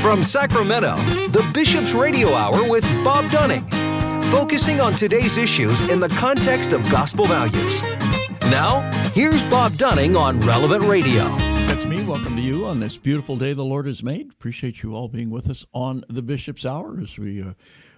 From Sacramento, the Bishop's Radio Hour with Bob Dunning, focusing on today's issues in the context of gospel values. Now, here's Bob Dunning on Relevant Radio. That's me. Welcome to you on this beautiful day the Lord has made. Appreciate you all being with us on the Bishop's Hour as we uh,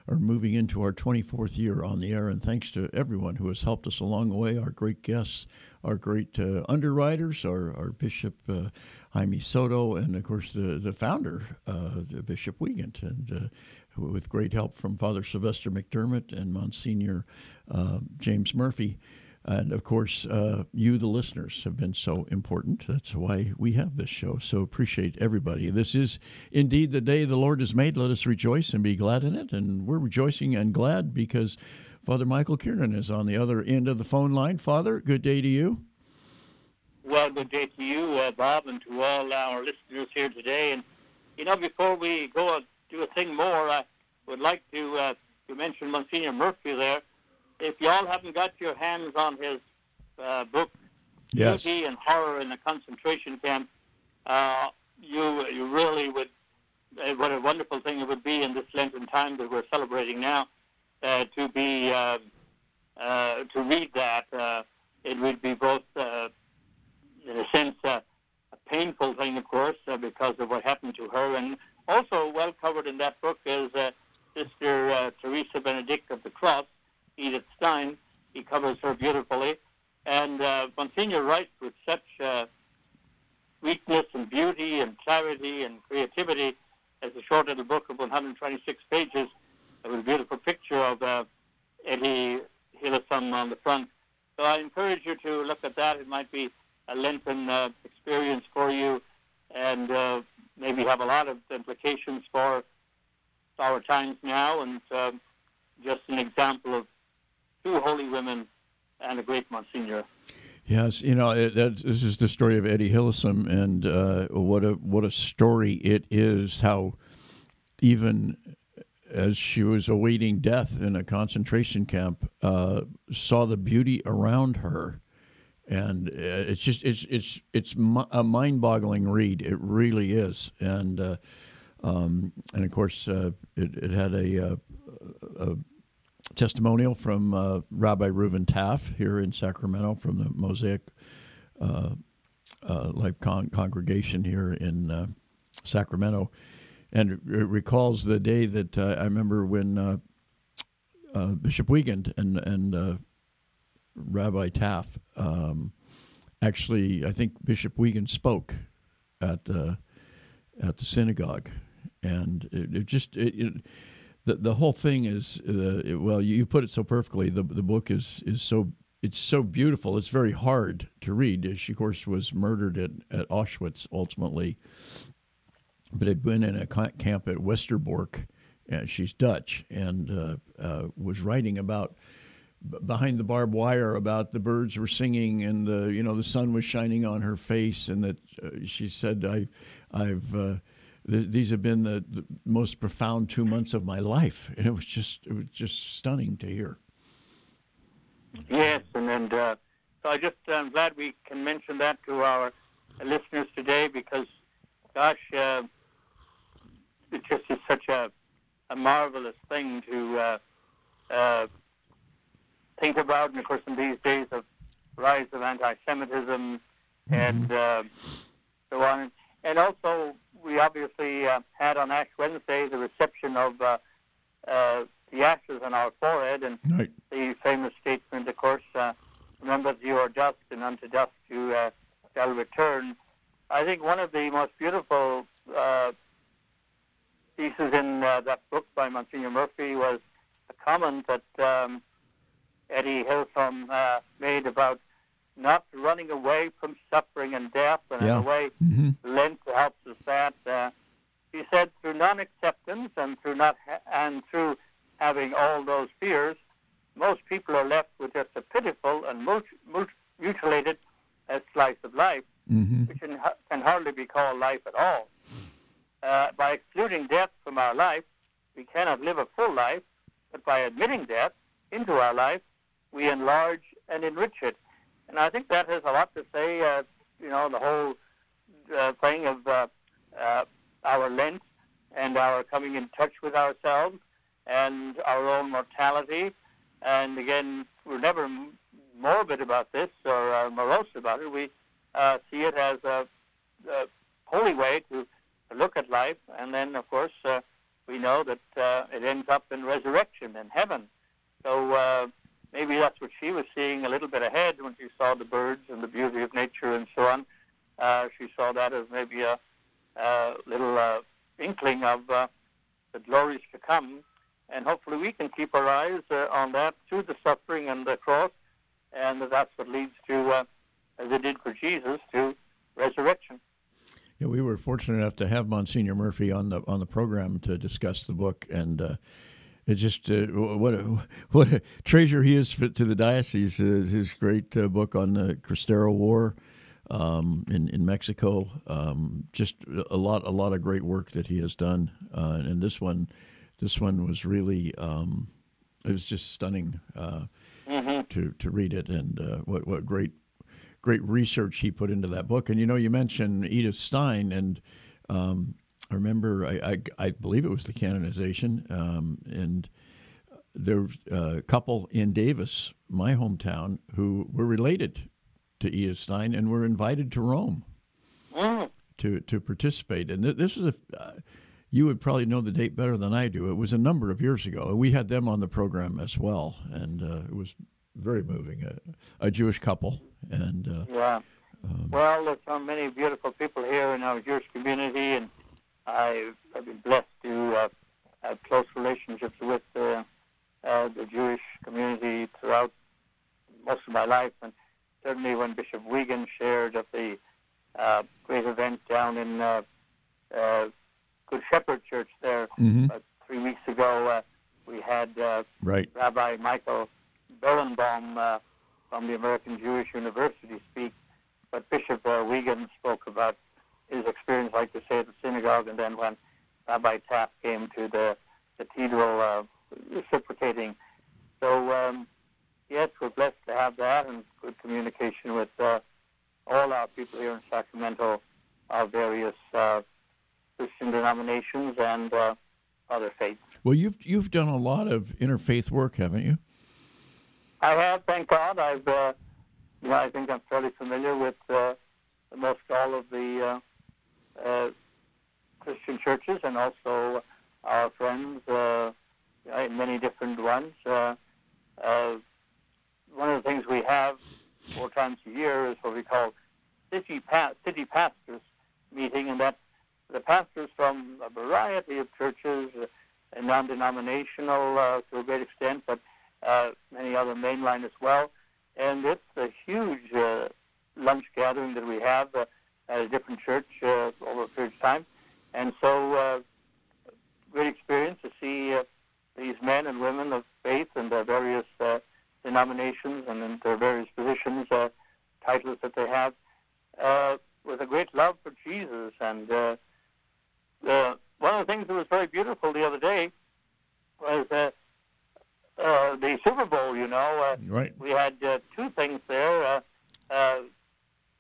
are moving into our 24th year on the air. And thanks to everyone who has helped us along the way, our great guests, our great uh, underwriters, our, our Bishop uh, Jaime Soto, and of course the, the founder, uh, Bishop Wiegand, and uh, with great help from Father Sylvester McDermott and Monsignor uh, James Murphy. And of course, uh, you, the listeners, have been so important. That's why we have this show. So appreciate everybody. This is indeed the day the Lord has made. Let us rejoice and be glad in it. And we're rejoicing and glad because Father Michael Kiernan is on the other end of the phone line. Father, good day to you. Well, good day to you, uh, Bob, and to all our listeners here today. And, you know, before we go and do a thing more, I would like to, uh, to mention Monsignor Murphy there if y'all haven't got your hands on his uh, book, yes. Beauty and Horror in the Concentration Camp, uh, you you really would. Uh, what a wonderful thing it would be in this Lenten time that we're celebrating now, uh, to be uh, uh, to read that. it would be both, in a sense, a painful thing, of course, because of what happened to her, and also well covered in that book is Sister Teresa Benedict of the Cross, Edith Stein. He covers her beautifully. And uh, Monsignor writes with such uh, sweetness and beauty and clarity and creativity as a short little book of 126 pages with a beautiful picture of uh, Etty Hillesum on the front. So I encourage you to look at that. It might be a Lenten uh, experience for you and uh, maybe have a lot of implications for our times now and uh, just an example of two holy women and a great Monsignor. Yes, you know it, that, this is the story of Etty Hillesum, and uh, what a what a story it is. How even as she was awaiting death in a concentration camp, uh, saw the beauty around her, and uh, it's just it's it's it's a mind-boggling read. It really is, and uh, um, and of course uh, it, it had a, uh, a testimonial from uh, Rabbi Reuven Taff here in Sacramento from the Mosaic uh, Life Con- Congregation here in Sacramento. And it recalls the day that I remember when Bishop Wiegand and, and Rabbi Taff um, actually, I think Bishop Wiegand spoke at the, at the synagogue. And it, it just, it, it the the whole thing is uh, well, you put it so perfectly. The the book is is so it's so beautiful. It's very hard to read. She, of course, was murdered at, at Auschwitz ultimately, but had been in a camp at Westerbork. And she's Dutch and uh, uh, was writing about behind the barbed wire about the birds were singing and the you know the sun was shining on her face and that uh, she said I I've uh, th- these have been the, the, most profound two months of my life, and it was just it was just stunning to hear. Yes, and and uh, so I just I'm glad we can mention that to our listeners today because, gosh, uh, it just is such a a marvelous thing to uh, uh think about, and of course, in these days of rise of anti-Semitism mm-hmm. and uh, so on, and also we obviously uh, had on Ash Wednesday the reception of uh, uh, the ashes on our forehead and right. the famous statement, of course, uh, remember you are dust and unto dust you uh, shall return. I think one of the most beautiful uh, pieces in uh, that book by Monsignor Murphy was a comment that um, Etty Hillesum uh, made about not running away from suffering and death, and yeah. in a way, mm-hmm. Lent helps us that. Uh, he said through non-acceptance and through not ha- and through having all those fears, most people are left with just a pitiful and mut- mut- mutilated uh, slice of life, mm-hmm. which can, can, hardly be called life at all. Uh, by excluding death from our life, we cannot live a full life, but by admitting death into our life, we enlarge and enrich it. And I think that has a lot to say, uh, you know, the whole uh, thing of uh, uh, our Lent and our coming in touch with ourselves and our own mortality. And again, we're never morbid about this or uh, morose about it. We uh, see it as a, a, holy way to, look at life. And then, of course, uh, we know that uh, it ends up in resurrection in heaven. So uh, maybe that's what she was seeing a little bit ahead when she saw the birds and the beauty of nature and so on. Uh, she saw that as maybe a, a little inkling of the glories to come and hopefully we can keep our eyes uh, on that through the suffering and the cross, and that's what leads to, uh, as it did for Jesus, to resurrection. Yeah, we were fortunate enough to have Monsignor Murphy on the on the program to discuss the book, and uh, it just uh, what a what a treasure he is to the diocese. Uh, his great uh, book on the Cristero War um, in in Mexico, um, just a lot a lot of great work that he has done, and this one this one was really um, it was just stunning uh, mm-hmm. to to read it and uh, what what great great research he put into that book. And you know, you mentioned Edith Stein, and um, I remember I, I, I believe it was the canonization, um, and there was a couple in Davis, my hometown, who were related to Edith Stein and were invited to Rome mm. to to participate. And th- this is a uh, you would probably know the date better than I do. It was a number of years ago. We had them on the program as well, and uh, it was very moving. A, a Jewish couple, and uh, yeah. Um, well, there's so many beautiful people here in our Jewish community, and I've, I've been blessed to uh, have close relationships with uh, uh, the Jewish community throughout most of my life. And certainly when Bishop Wiegand shared of the uh, great event down in Good Shepherd Church there mm-hmm. uh, three weeks ago. Uh, we had uh, right. Rabbi Michael Berenbaum uh, from the American Jewish University speak, but Bishop uh, Wiegand spoke about his experience, like to say, at the synagogue, and then when Rabbi Taff came to the cathedral uh, reciprocating. So, um, yes, we're blessed to have that and good communication with uh, all our people here in Sacramento our various uh, Christian denominations and uh, other faiths. Well, you've you've done a lot of interfaith work, haven't you? I have, thank God. I've, uh, you know, I think I'm fairly familiar with uh, most all of the uh, uh Christian churches, and also our friends uh, in many different ones. Uh, one of the things we have four times a year is what we call city pa- city pastors meeting, and that the pastors from a variety of churches, uh, non-denominational uh, to a great extent, but uh, many other mainline as well. And it's a huge uh, lunch gathering that we have uh, at a different church uh, over a period of time. And so, uh, great experience to see uh, these men and women of faith and their various uh, denominations and in their various positions, uh, titles that they have, uh, with a great love for Jesus and uh, uh, one of the things that was very beautiful the other day was uh, uh, the Super Bowl. You know, uh, right? We had uh, two things there. Uh, uh,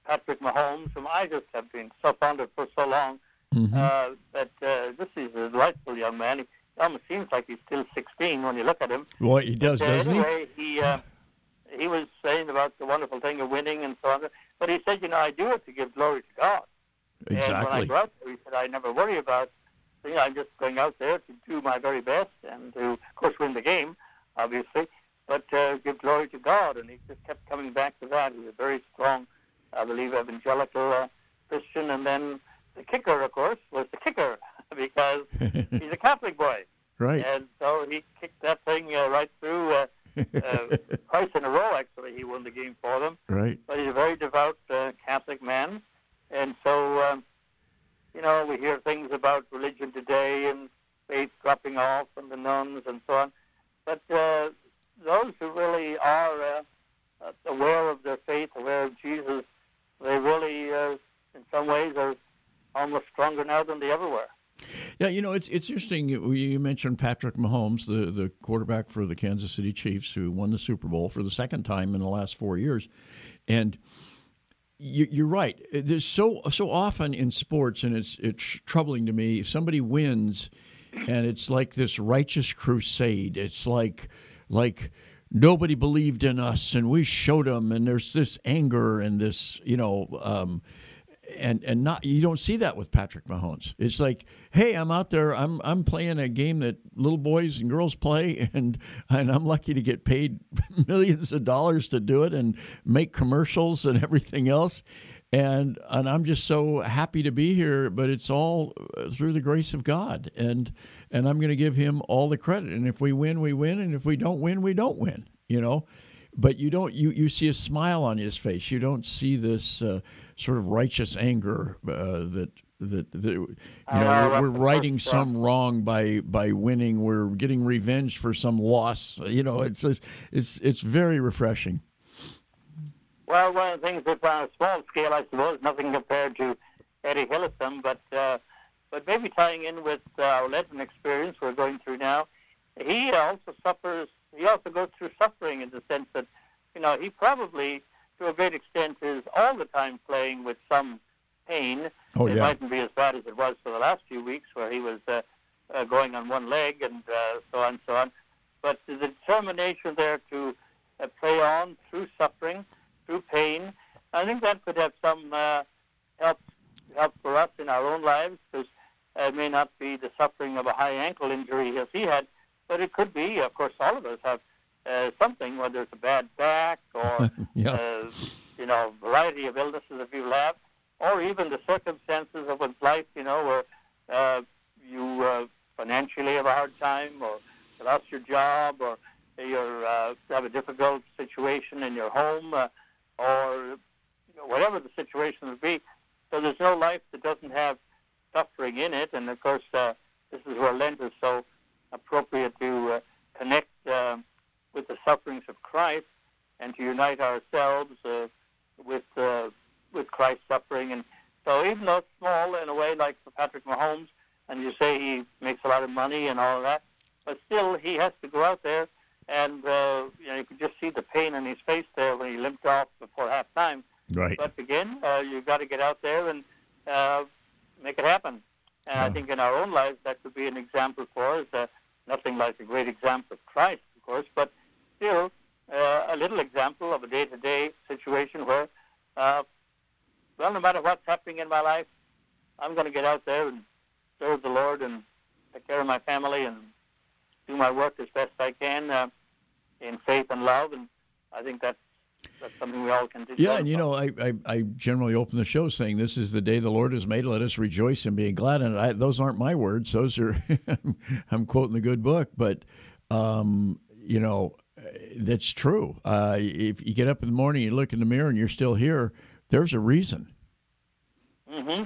Patrick Mahomes, whom I just have been so fond of for so long, mm-hmm. uh, that uh, this is a delightful young man. He almost seems like he's still 16 when you look at him. Well, he does, but, uh, doesn't anyway, he? he uh, he was saying about the wonderful thing of winning and so on. But he said, you know, I do it to give glory to God. Exactly. And when I go out there, he said, I never worry about, you know, I'm just going out there to do my very best and to, of course, win the game, obviously, but uh, give glory to God. And he just kept coming back to that. He's a very strong, I believe, evangelical uh, Christian. And then the kicker, of course, was the kicker because he's a Catholic boy. Right. And so he kicked that thing uh, right through. Uh, uh, twice in a row, actually, he won the game for them. Right. But he's a very devout uh, Catholic man, and so, um, you know, we hear things about religion today and faith dropping off and the nuns and so on. But uh, those who really are uh, uh, aware of their faith, aware of Jesus, they really, uh, in some ways, are almost stronger now than they ever were. Yeah, you know, it's it's interesting. You mentioned Patrick Mahomes, the, the quarterback for the Kansas City Chiefs, who won the Super Bowl for the second time in the last four years. And you, are right. There's so so often in sports, and it's it's troubling to me. If somebody wins, and it's like this righteous crusade. It's like like nobody believed in us, and we showed them, and there's this anger and this you know. Um, and and not you don't see that with Patrick Mahomes. It's like, hey, I'm out there, I'm I'm playing a game that little boys and girls play, and and I'm lucky to get paid millions of dollars to do it and make commercials and everything else. And and I'm just so happy to be here, but it's all through the grace of God, and and I'm going to give Him all the credit. And if we win, we win, and if we don't win, we don't win. You know, but you don't you you see a smile on his face. You don't see this. Uh, sort of righteous anger uh, that that, that you know we're, we're righting some wrong by by winning. We're getting revenge for some loss. You know, it's it's it's very refreshing. Well, one of the things that on a small scale, I suppose, nothing compared to Etty Hillesum, but uh, but maybe tying in with uh, our Lenten experience we're going through now, he also suffers. He also goes through suffering in the sense that you know he probably to a great extent, is all the time playing with some pain. Oh, it yeah. mightn't be as bad as it was for the last few weeks, where he was uh, uh, going on one leg and uh, so on, and so on. But the determination there to uh, play on through suffering, through pain, I think that could have some uh, help help for us in our own lives, because it may not be the suffering of a high ankle injury as he had, but it could be. Of course, all of us have uh, something, whether it's a bad back or yeah. uh, you know variety of illnesses if you have, or even the circumstances of one's life, you know, where uh, you uh, financially have a hard time, or you lost your job, or you uh, have a difficult situation in your home, uh, or you know, whatever the situation would be. So there's no life that doesn't have suffering in it, and of course, uh, this is where Lent is so appropriate to uh, connect. Uh, with the sufferings of Christ and to unite ourselves uh, with uh, with Christ's suffering. And so, even though it's small in a way, like for Patrick Mahomes, and you say he makes a lot of money and all that, but still he has to go out there, and uh, you know you could just see the pain in his face there when he limped off before halftime. Right. But again, uh, you've got to get out there and uh, make it happen. And I think in our own lives that could be an example for us. Uh, nothing like a great example of Christ, of course, but still uh, a little example of a day-to-day situation where, uh, well, no matter what's happening in my life, I'm going to get out there and serve the Lord and take care of my family and do my work as best I can uh, in faith and love. And I think that's that's something we all can do. Yeah, and you know, I, I, I, generally open the show saying, "This is the day the Lord has made. Let us rejoice and be glad." And I, those aren't my words; those are I'm quoting the good book. But um, you know, that's true. Uh, if you get up in the morning, you look in the mirror, and you're still here, there's a reason. Mm-hmm.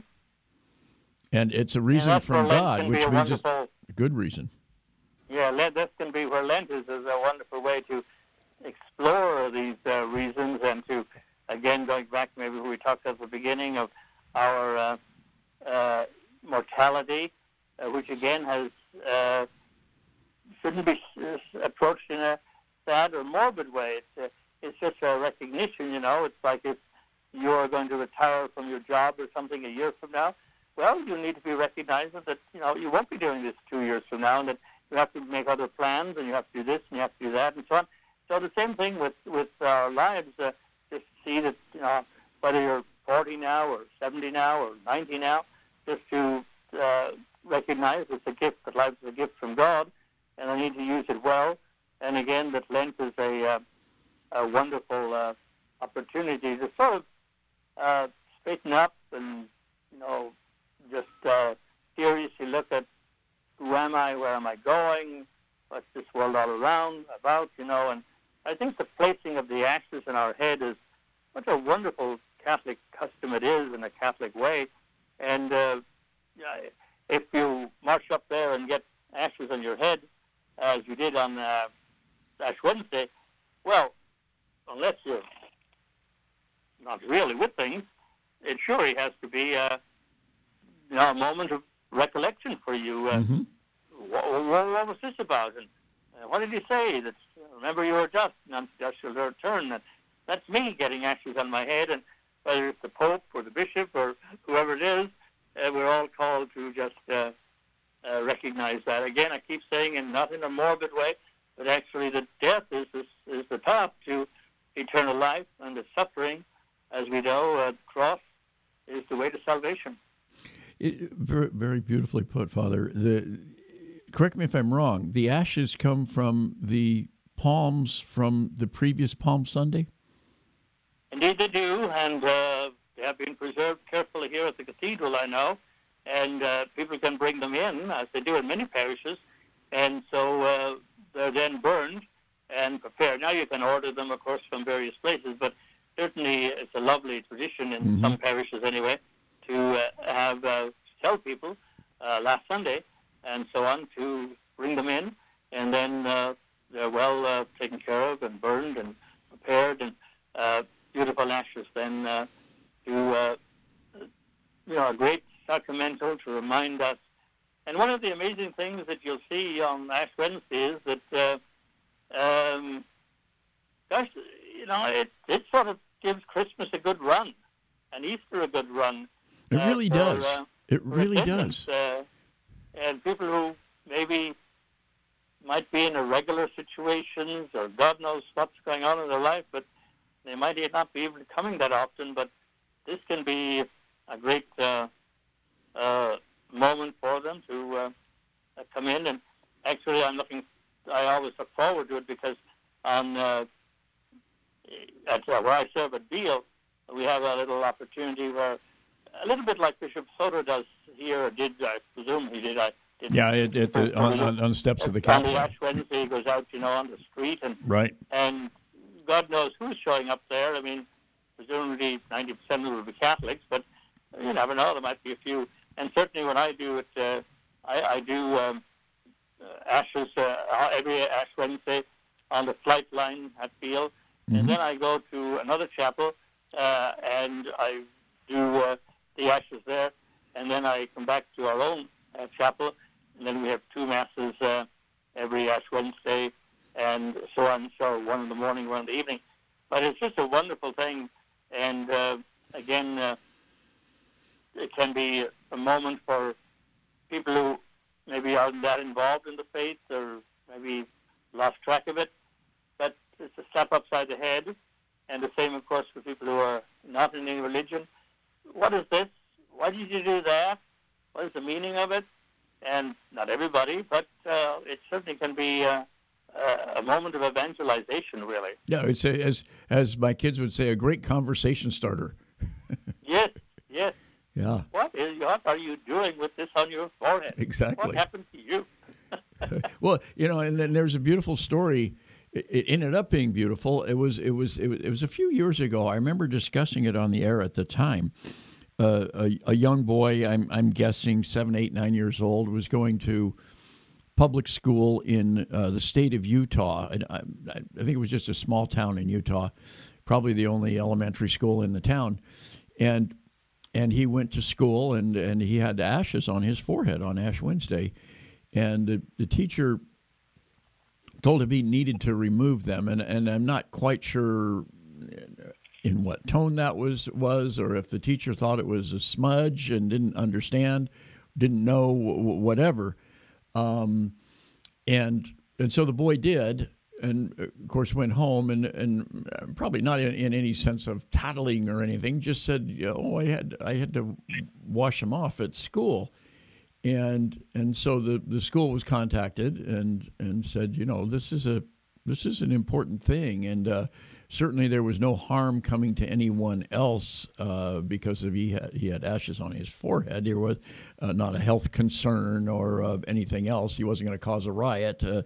And it's a reason from God, which means a good reason. Yeah, this can be where Lent is, is a wonderful way to explore these uh, reasons and to, again, going back maybe we talked at the beginning of our uh, uh, mortality, uh, which again has shouldn't be approached in a sad or morbid way. It's, it's just a recognition, you know. It's like if you're going to retire from your job or something a year from now, well, you need to be recognizing that, you know, you won't be doing this two years from now and that you have to make other plans and you have to do this and you have to do that and so on. So the same thing with, with our lives. Uh, just see that, whether you're 40 now or 70 now or 90 now, just to uh, recognize it's a gift, that life is a gift from God, and I need to use it well and again, that Lent is a, uh, a wonderful uh, opportunity to sort of uh, straighten up and, you know, just uh, seriously look at who am I, where am I going, what's this world all around about, you know. And I think the placing of the ashes in our head is such a wonderful Catholic custom it is in a Catholic way. And uh, if you march up there and get ashes on your head, as you did on uh, Ash Wednesday, well, unless you're not really with things, it surely has to be a, uh, you know, a moment of recollection for you. Uh, mm-hmm. what, what, what, was this about? And uh, what did he say? That remember you are just, and just shall return. That that's me getting ashes on my head, and whether it's the Pope or the Bishop or whoever it is, uh, we're all called to just uh, uh, recognize that. Again, I keep saying, and not in a morbid way, but actually that death is, is, is the path to eternal life, and the suffering, as we know, uh, the cross is the way to salvation. It, very, very beautifully put, Father. The, correct me if I'm wrong. The ashes come from the palms from the previous Palm Sunday. Indeed, they do, and uh, they have been preserved carefully here at the cathedral. I know, and uh, people can bring them in, as they do in many parishes, and so uh, they're then burned and prepared. Now you can order them, of course, from various places, but certainly it's a lovely tradition in mm-hmm. some parishes anyway to uh, have uh, tell people uh, last Sunday and so on to bring them in, and then uh, they're well uh, taken care of and burned and prepared, and uh, beautiful ashes then uh, to uh, you know a great sacramental to remind us. And one of the amazing things that you'll see on Ash Wednesday is that, uh, um, gosh, you know, it it sort of gives Christmas a good run, and Easter a good run. It uh, really for, does. Uh, it really does. Uh, and people who maybe might be in irregular situations or God knows what's going on in their life, but they might not be even coming that often. But this can be a great uh, uh, moment for them to uh, come in. And actually, I'm looking. I always look forward to it because on uh, at uh, where I serve at Beale, we have a little opportunity where a little bit like Bishop Soto does here, or did I presume he did. I did yeah, it, it, uh, on, on, on the steps of the Capitol. On the Ash Wednesday, he goes out, you know, on the street, and right, and God knows who's showing up there. I mean, presumably 90% of them will be Catholics, but you never know. There might be a few. And certainly when I do it, uh, I, I do um, uh, ashes uh, every Ash Wednesday on the flight line at Beale. Mm-hmm. And then I go to another chapel uh, and I do uh, the ashes there. And then I come back to our own uh, chapel. And then we have two masses uh, every Ash Wednesday and so on. and So one in the morning, one in the evening. But it's just a wonderful thing. And uh, again, uh, it can be a moment for people who maybe aren't that involved in the faith or maybe lost track of it. But it's a slap upside the head. And the same, of course, for people who are not in any religion. What is this? Why did you do that? What is the meaning of it? And not everybody, but uh, it certainly can be uh, a moment of evangelization, really. Yeah, it's a, as as my kids would say, a great conversation starter. yes, yes. Yeah. What is what are you doing with this on your forehead? Exactly. What happened to you? well, you know, and then there's a beautiful story. It ended up being beautiful. It was it was it was, it was a few years ago. I remember discussing it on the air at the time. Uh, a, a young boy, I'm I'm guessing seven, eight, nine years old, was going to public school in uh, the state of Utah. I, I, think it was just a small town in Utah, probably the only elementary school in the town, and and he went to school and and he had ashes on his forehead on Ash Wednesday, and the, the teacher told him he needed to remove them, and and I'm not quite sure in what tone that was was, or if the teacher thought it was a smudge and didn't understand, didn't know, whatever. Um, and and so the boy did, and of course went home and and probably not in, in any sense of tattling or anything. Just said, "Oh, I had I had to wash him off at school." And and so the, the school was contacted and, and said, you know, this is a this is an important thing, and uh, certainly there was no harm coming to anyone else uh, because of he had, he had ashes on his forehead. There was uh, not a health concern or uh, anything else. He wasn't going to cause a riot. Uh,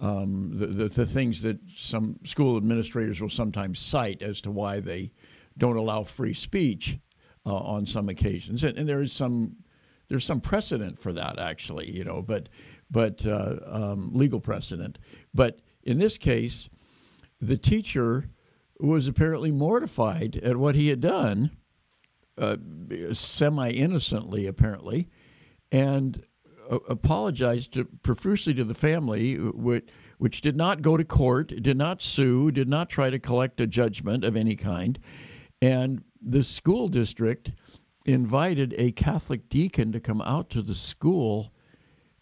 um, the, the, the things that some school administrators will sometimes cite as to why they don't allow free speech uh, on some occasions, and, and, there is some there's some precedent for that actually, you know, but but uh, um, legal precedent. But in this case, the teacher was apparently mortified at what he had done, uh, semi innocently, apparently, and uh, apologized to, profusely to the family, which, which did not go to court, did not sue, did not try to collect a judgment of any kind, and the school district invited a Catholic deacon to come out to the school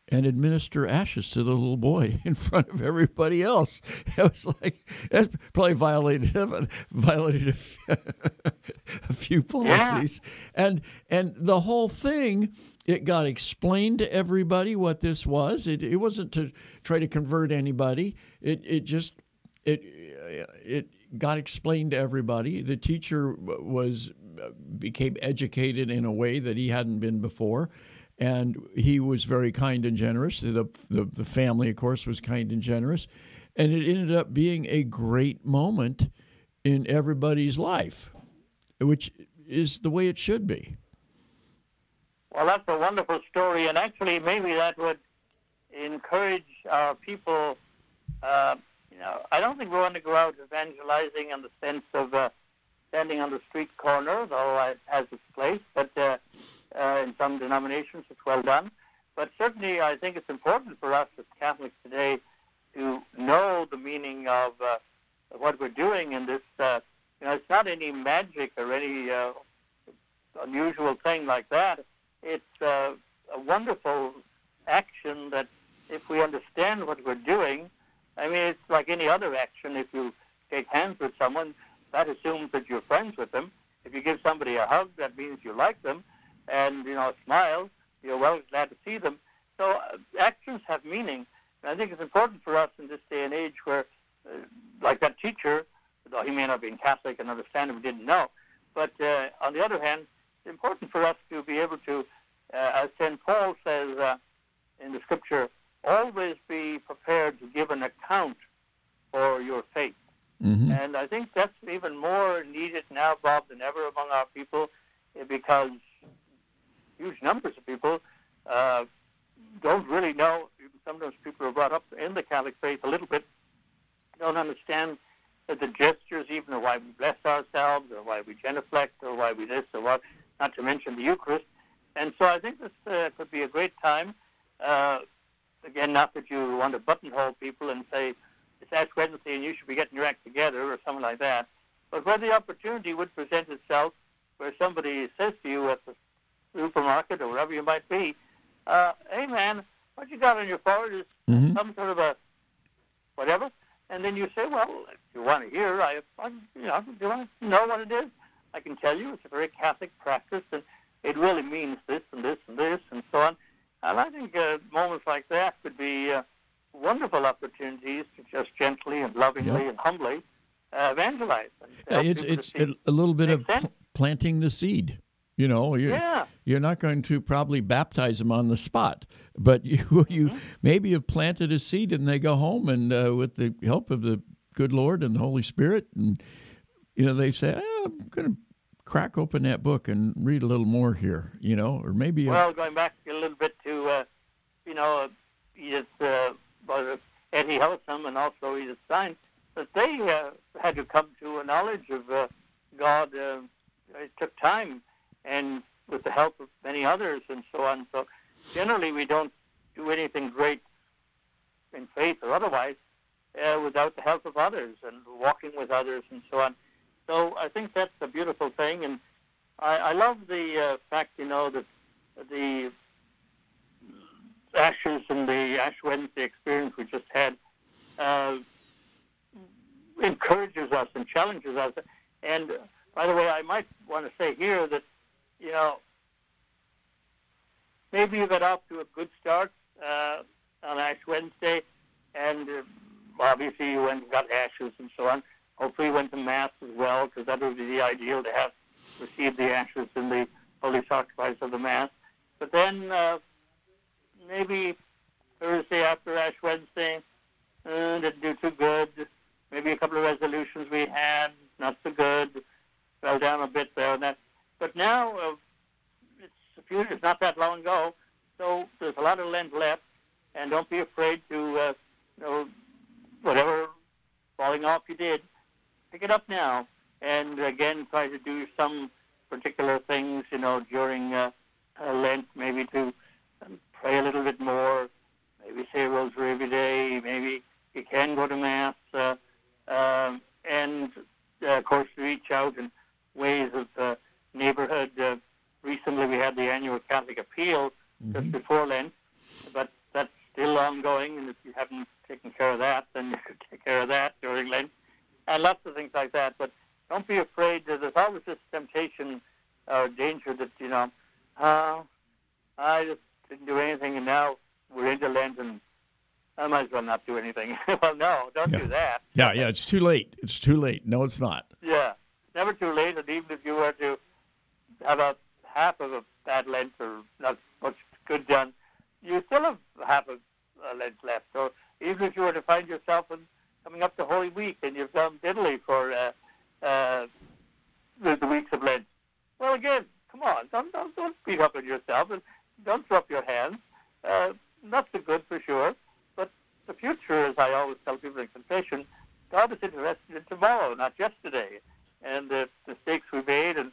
and administer ashes to the little boy in front of everybody else. It was like that probably violated violated a, a few policies, yeah. and and the whole thing. It got explained to everybody what this was. It, it wasn't to try to convert anybody. It it just it it got explained to everybody. The teacher was became educated in a way that he hadn't been before and he was very kind and generous. The, the, the family, of course, was kind and generous, and it ended up being a great moment in everybody's life, which is the way it should be. Well, that's a wonderful story, and actually, maybe that would encourage our people. Uh, you know, I don't think we want to go out evangelizing in the sense of uh, standing on the street corner, though it has its place, but uh, uh, in some denominations. It's well done. But certainly, I think it's important for us as Catholics today to know the meaning of uh, what we're doing in this. Uh, you know, it's not any magic or any uh, unusual thing like that. It's uh, a wonderful action that, if we understand what we're doing, I mean, it's like any other action. If you shake hands with someone, that assumes that you're friends with them. If you give somebody a hug, that means you like them and you know smile, you're well glad to see them. So uh, actions have meaning. And I think it's important for us in this day and age where, uh, like that teacher, though he may not be Catholic and understand we didn't know, but uh, on the other hand, it's important for us to be able to, uh, as St. Paul says uh, in the scripture, always be prepared to give an account for your faith. Mm-hmm. And I think that's even more needed now, Bob, than ever among our people, because huge numbers of people uh, don't really know. Sometimes people are brought up in the Catholic faith a little bit, don't understand the gestures, even of why we bless ourselves, or why we genuflect, or why we this, or what, not to mention the Eucharist. And so I think this uh, could be a great time. Uh, again, not that you want to buttonhole people and say, it's Ash Wednesday and you should be getting your act together or something like that. But where the opportunity would present itself, where somebody says to you at the supermarket or wherever you might be, uh, hey man, what you got on your forehead is mm-hmm. some sort of a whatever, and then you say, well, if you want to hear, I, I you know, do you want to know what it is? I can tell you it's a very Catholic practice, and it really means this and this and this and so on. And I think uh, moments like that could be uh, wonderful opportunities to just gently and lovingly yep. and humbly uh, evangelize. And it's it's a little bit of pl- planting the seed. You know, you're, yeah. you're not going to probably baptize them on the spot, but you you mm-hmm. maybe have planted a seed and they go home and uh, with the help of the good Lord and the Holy Spirit, and you know they say, oh, I'm going to crack open that book and read a little more here, you know, or maybe. Well, a, going back a little bit to, uh, you know, Edith, uh, Etty Hillesum and also Edith Stein, that they uh, had to come to a knowledge of uh, God. Uh, it took time and with the help of many others and so on. So generally, we don't do anything great in faith or otherwise uh, without the help of others and walking with others and so on. So I think that's a beautiful thing, and I, I love the uh, fact, you know, that the Ashes and the Ash Wednesday experience we just had uh, encourages us and challenges us. And by the way, I might want to say here that you know, maybe you got off to a good start uh, on Ash Wednesday, and uh, obviously you went and got ashes and so on. Hopefully you went to Mass as well, because that would be the ideal to have received the ashes in the holy sacrifice of the Mass. But then uh, maybe Thursday after Ash Wednesday, uh, didn't do too good. Maybe a couple of resolutions we had, not so good. Fell down a bit there. And that but now uh, it's a few, it's not that long ago, so there's a lot of Lent left, and don't be afraid to, uh, you know, whatever falling off you did, pick it up now, and again try to do some particular things, you know, during uh, uh, Lent, maybe to um, pray a little bit more, maybe say a rosary every day, maybe you can go to mass, uh, uh, and uh, of course reach out in ways of uh, recently we had the annual Catholic appeal mm-hmm. just before Lent, but that's still ongoing. And if you haven't taken care of that, then you could take care of that during Lent, and lots of things like that. But don't be afraid. There's always this temptation or danger that you know, uh, I just didn't do anything, and now we're into Lent, and I might as well not do anything. well, no, don't yeah. do that. Yeah, yeah, it's too late. It's too late. No, it's not. Yeah, never too late. And even if you were to have a half of a bad Lent or not much good done, you still have half of a Lent left. So even if you were to find yourself in, coming up to Holy Week and you've done diddly for uh, uh, the, the weeks of Lent, well, again, come on, don't, don't, don't beat up on yourself and don't throw up your hands. Uh, not so good for sure the future, as I always tell people in confession, God is interested in tomorrow, not yesterday. And the mistakes we made and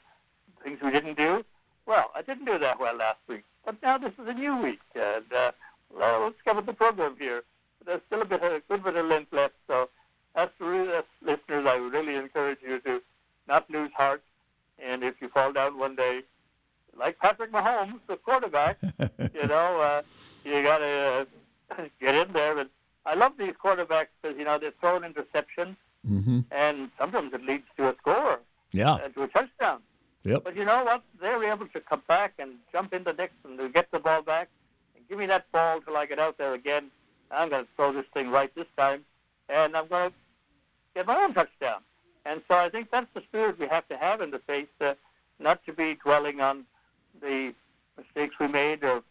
things we didn't do, well, I didn't do that well last week. But now this is a new week. And uh, well, let's get with the program here. There's still a bit of, a good bit of Lent left. So that's, really, that's listeners, I really encourage you to not lose heart. And if you fall down one day, like Patrick Mahomes, the quarterback, you know, uh, you got to uh, get in there and I love these quarterbacks because you know they throw an interception, mm-hmm. and sometimes it leads to a score. Yeah, uh, to a touchdown. Yep. But you know what? They're able to come back and jump in the next and get the ball back and give me that ball till I get out there again. I'm going to throw this thing right this time, and I'm going to get my own touchdown. And so I think that's the spirit we have to have in the faith, uh, not to be dwelling on the mistakes we made or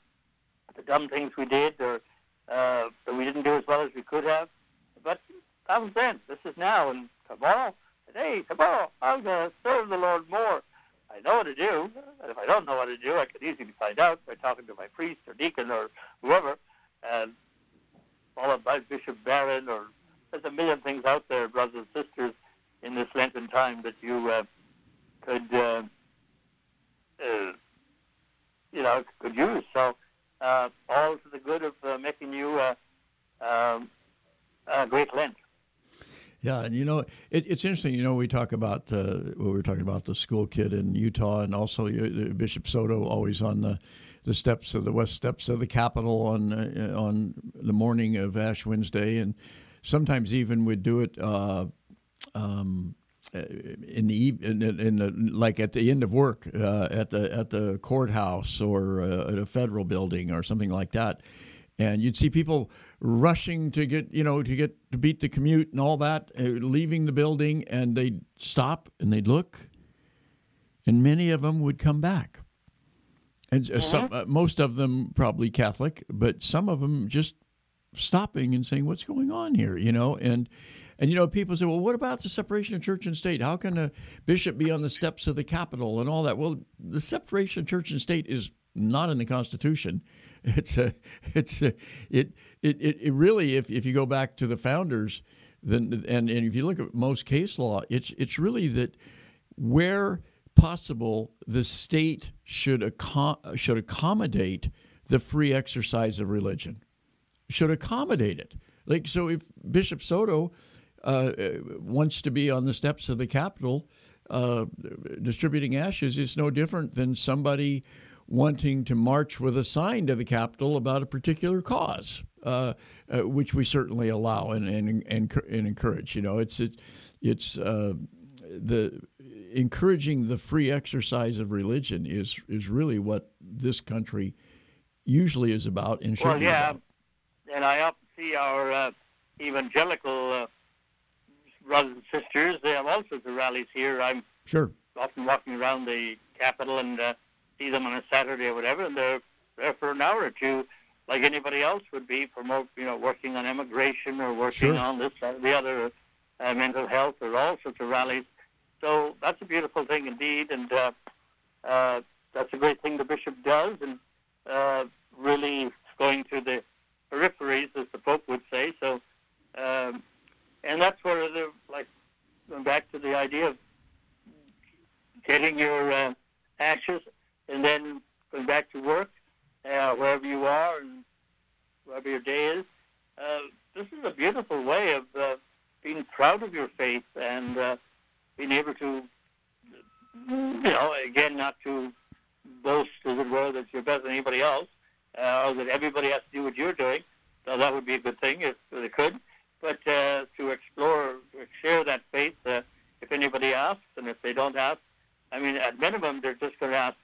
the dumb things we did or uh, that we didn't do as well as we could have. But that was then. This is now. And tomorrow, today, tomorrow, I'm going to serve the Lord more. I know what to do. And if I don't know what to do, I can easily find out by talking to my priest or deacon or whoever. And followed by Bishop Barron or there's a million things out there, brothers and sisters, in this Lenten time that you uh, could, uh, uh, you know, could use. So uh, all to the good of uh, making you uh, um, a great Lent. Yeah, and you know it, it's interesting. You know, we talk about uh, we were talking about the school kid in Utah, and also Bishop Soto always on the the steps of the west steps of the Capitol on uh, on the morning of Ash Wednesday, and sometimes even would do it. Uh, um, in the in in the like at the end of work uh, at the at the courthouse or uh, at a federal building or something like that, and you'd see people rushing to get you know to get to beat the commute and all that, uh, leaving the building, and they'd stop and they'd look, and many of them would come back, and uh, some uh, most of them probably Catholic, but some of them just stopping and saying, "What's going on here?" You know, and and you know, people say, well, what about the separation of church and state? How can a bishop be on the steps of the Capitol and all that? Well, the separation of church and state is not in the Constitution. It's a, it's a, it, it, it it really, if, if you go back to the founders, then and, and if you look at most case law, it's it's really that where possible the state should accom- should accommodate the free exercise of religion, should accommodate it. Like so, if Bishop Soto uh, wants to be on the steps of the Capitol uh, distributing ashes is no different than somebody wanting to march with a sign to the Capitol about a particular cause, uh, uh which we certainly allow and, and, and, and, encourage. You know, it's it's, it's uh, the encouraging the free exercise of religion is is really what this country usually is about and should well, yeah. about. And I often see our uh, evangelical brothers and sisters. They have all sorts of rallies here. I'm sure often walking around the capital and uh, see them on a Saturday or whatever, and they're there for an hour or two, like anybody else would be, for more, you know, working on immigration or working sure. on this, or the other, uh, mental health, or all sorts of rallies. So that's a beautiful thing indeed, and uh, uh, that's a great thing the bishop does, and uh, really going to the peripheries, as the Pope would say. So um, and that's where the like going back to the idea of getting your uh, ashes and then going back to work uh, wherever you are and wherever your day is. Uh, this is a beautiful way of uh, being proud of your faith and uh, being able to, you know, again, not to boast feel that you're better than anybody else, uh, or that everybody has to do what you're doing. So that would be a good thing if they could. But uh, to explore, share that faith, uh, if anybody asks, and if they don't ask, I mean, at minimum, they're just going to ask,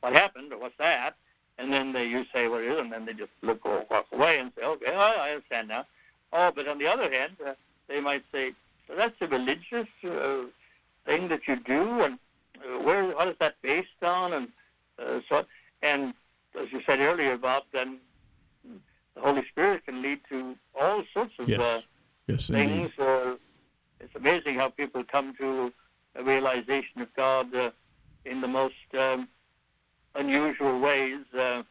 what happened, or what's that? And then they, you say what and then they just look or walk away and say, okay, I understand now. Oh, but on the other hand, uh, they might say, that's a religious uh, thing that you do, and uh, where, what is that based on, and uh, so And as you said earlier, Bob, then the Holy Spirit can lead to all sorts of yes. Uh, yes, things. Uh, it's amazing how people come to a realization of God uh, in the most um, unusual ways. Uh,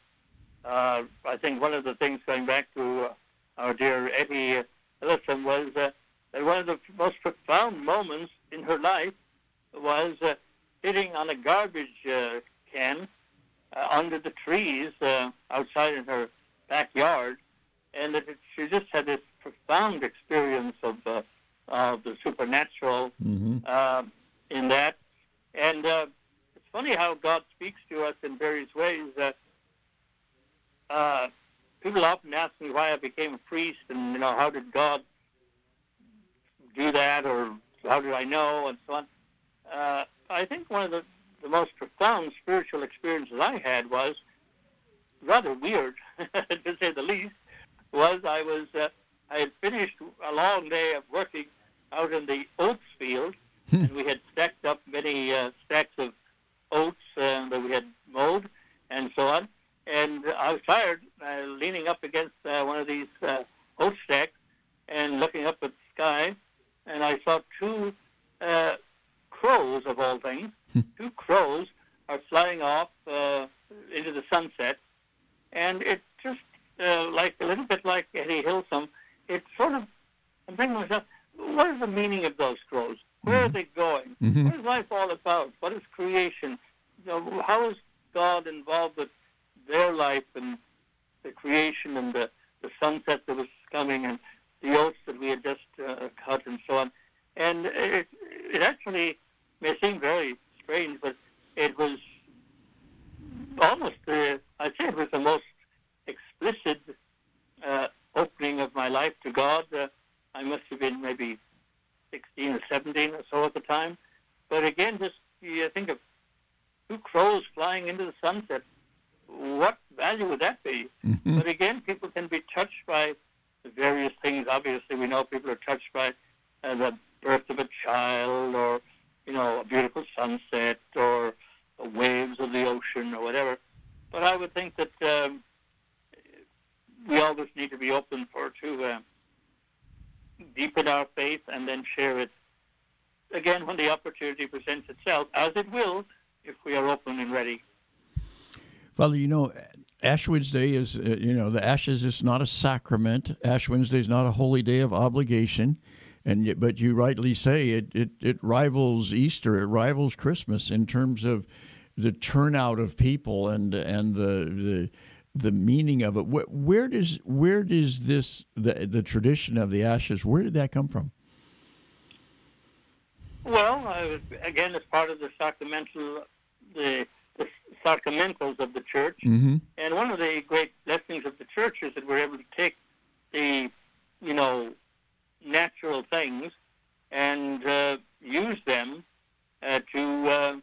uh, I think one of the things going back to uh, our dear Etty Hillesum was that one of the most profound moments in her life was sitting on a garbage can under the trees outside in her backyard, and that it, she just had this profound experience of uh, of the supernatural mm-hmm. uh, in that. And uh, it's funny how God speaks to us in various ways. Uh, people often ask me why I became a priest, and you know how did God do that, or how did I know, and so on. Uh, I think one of the, the most profound spiritual experiences I had was rather weird, to say the least, was I was uh, I had finished a long day of working out in the oats field, hmm. and we had stacked up many uh, stacks of oats uh, that we had mowed and so on. And I was tired, uh, leaning up against uh, one of these uh, oat stacks and looking up at the sky, and I saw two uh, crows, of all things. Hmm. two crows are flying off uh, into the sunset, and it just uh, like a little bit like Etty Hillesum, it sort of I'm thinking to myself, what is the meaning of those crows? Where mm-hmm. are they going? Mm-hmm. What is life all about? What is creation? You know, how is God involved with their life and the creation and the, the sunset that was coming and the oats that we had just uh, cut and so on? And it, it actually may seem very strange, but it was almost, uh, I'd say it was the most explicit uh, opening of my life to God. Uh, I must have been maybe 16 or 17 or so at the time. But again, just you think of two crows flying into the sunset. What value would that be? Mm-hmm. But again, people can be touched by the various things. Obviously, we know people are touched by uh, the birth of a child or, you know, a beautiful sunset or the waves of the ocean or whatever. But I would think that um, we always need to be open for to uh, deepen our faith and then share it again when the opportunity presents itself, as it will if we are open and ready. Father, you know, Ash Wednesday is, uh, you know, the ashes is not a sacrament. Ash Wednesday is not a holy day of obligation. And but you rightly say it, it, it rivals Easter, it rivals Christmas in terms of the turnout of people and and the the the meaning of it. Where, where does where does this the the tradition of the ashes? Where did that come from? Well, uh, again, it's part of the sacramental the, the sacramentals of the church, mm-hmm. and one of the great blessings of the church is that we're able to take the you know natural things and uh, use them uh, to uh,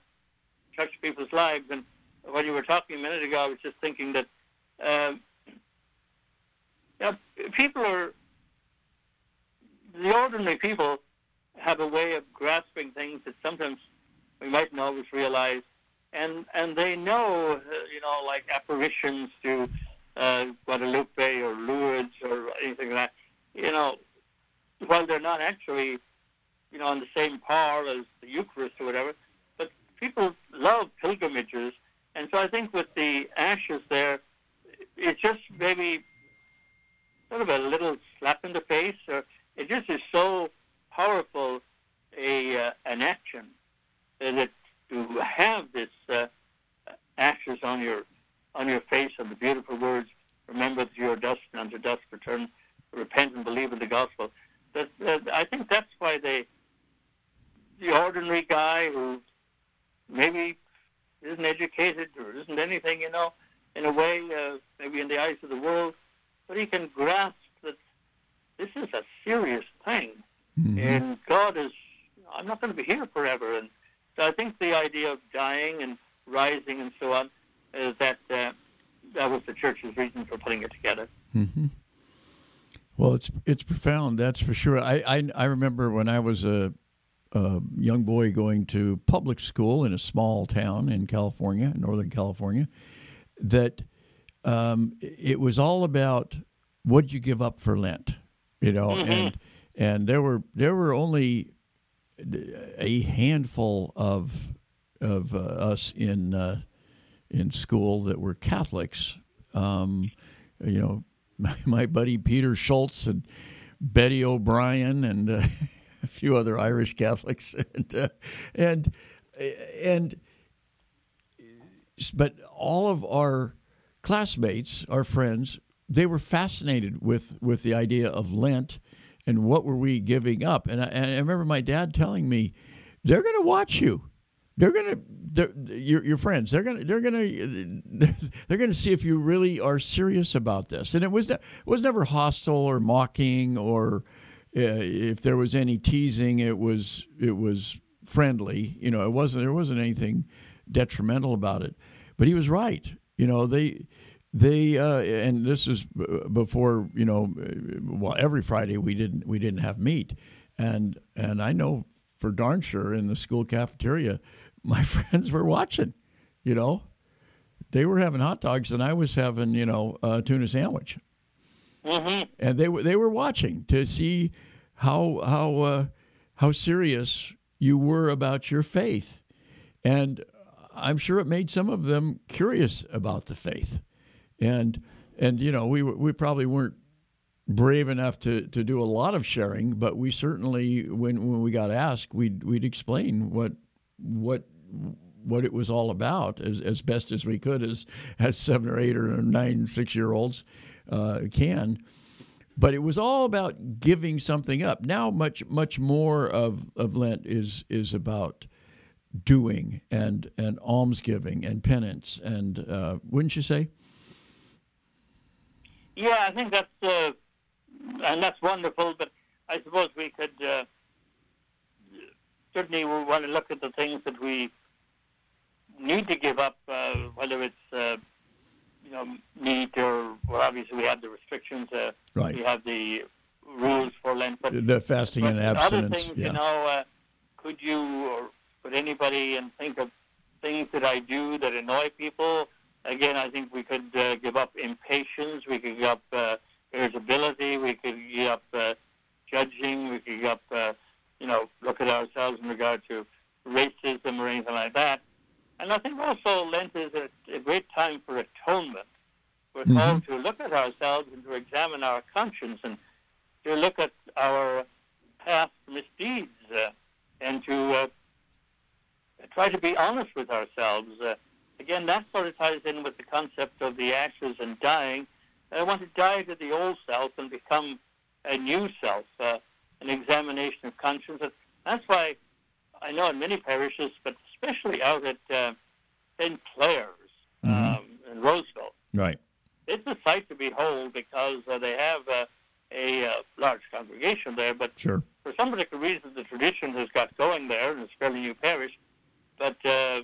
touch people's lives. And when you were talking a minute ago, I was just thinking that um, know, people are the ordinary people have a way of grasping things that sometimes we mightn't always realize, and and they know, uh, you know, like apparitions to uh, Guadalupe or Lourdes or anything like that. You know, while they're not actually, you know, on the same par as the Eucharist or whatever, people love pilgrimages, and so I think with the ashes there, it's just maybe sort of a little slap in the face, or it just is so powerful a uh, an action that to have this uh, ashes on your on your face and the beautiful words, remember that you are dust and unto dust return, repent and believe in the gospel. That, that, I think that's why they, the ordinary guy who maybe isn't educated or isn't anything, you know, in a way, uh, maybe in the eyes of the world, but he can grasp that this is a serious thing. Mm-hmm. And God is, I'm not going to be here forever. And so I think the idea of dying and rising and so on is that uh, that was the church's reason for putting it together. Mm-hmm. Well, it's it's profound, that's for sure. I I, I remember when I was a, a, young boy going to public school in a small town in California, Northern California, that um, it was all about what you give up for Lent, you know, mm-hmm. and and there were there were only a handful of of uh, us in uh, in school that were Catholics. Um, you know, my, my, buddy Peter Schultz and Betty O'Brien and uh, a few other Irish Catholics, and uh, and and but all of our classmates, our friends, they were fascinated with with the idea of Lent and what were we giving up. And I, and I remember my dad telling me, "They're going to watch you." they're gonna your your friends they're gonna they're gonna they're gonna see if you really are serious about this and it was it was never hostile or mocking or if there was any teasing it was it was friendly. You know it wasn't there wasn't anything detrimental about it. But he was right. You know they they uh, and this is before you know well every Friday we didn't we didn't have meat. And and I know for darn sure in the school cafeteria my friends were watching. You know, they were having hot dogs and I was having you know a tuna sandwich, mm-hmm. and they were they were watching to see how how uh, how serious you were about your faith, and I'm sure it made some of them curious about the faith, and and you know we we probably weren't brave enough to, to do a lot of sharing, but we certainly when when we got asked, we'd we'd explain what what what it was all about as, as best as we could as as seven or eight or nine six year olds uh, can. But it was all about giving something up. Now much much more of, of lent is is about doing and and almsgiving and penance. And uh, wouldn't you say? Yeah i think that's uh, and that's wonderful but i suppose we could uh, certainly we want to look at the things that we need to give up, uh, whether it's uh, you know meat or well, obviously we have the restrictions. Uh, right. We have the rules for Lent, but the fasting but and abstinence. Other things, yeah. you know, uh, could you or could anybody and think of things that I do that annoy people? Again, I think we could uh, give up impatience. We could give up uh, irritability. We could give up uh, judging. We could give up, uh, you know, look at ourselves in regard to racism or anything like that. And I think also Lent is a, a great time for atonement. We're mm-hmm. called to look at ourselves and to examine our conscience and to look at our past misdeeds uh, and to uh, try to be honest with ourselves. Uh, again, that sort of ties in with the concept of the ashes and dying. I want to die to the old self and become a new self, uh, an examination of conscience. That's why I know in many parishes, but especially out at uh, St. Clare's mm-hmm. um, in Roseville. Right. It's a sight to behold because uh, they have uh, a uh, large congregation there, but sure. for some particular reason, the tradition has got going there, and it's a fairly new parish. But uh,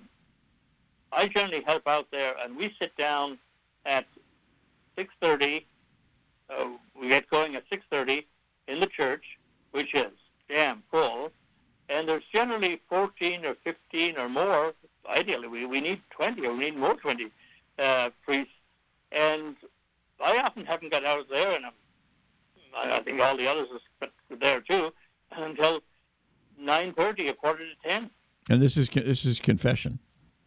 I generally help out there, and we sit down at 6.30. Uh, we get going at 6.30 in the church, which is damn full and there's generally 14 or 15 or more. Ideally, we, we need 20 or we need more 20 uh, priests. And I often haven't got out there, and I'm, I think all the others are there too, until 9:30, a quarter to 10. And this is this is confession.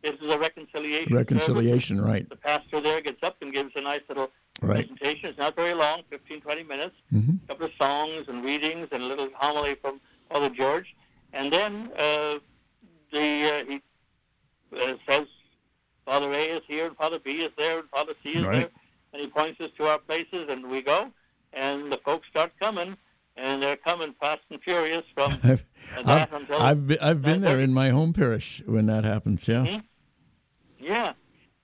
This is a reconciliation. Reconciliation, service. right? The pastor there gets up and gives a nice little right. presentation. It's not very long, 15, 20 minutes. Mm-hmm. A couple of songs and readings and a little homily from Father George. And then uh, the uh, he uh, says Father A is here and Father B is there and Father C is right. there, and he points us to our places, and we go, and the folks start coming, and they're coming fast and furious from I've, that I've, until I've been, I've been there in my home parish when that happens. Yeah. Mm-hmm. Yeah.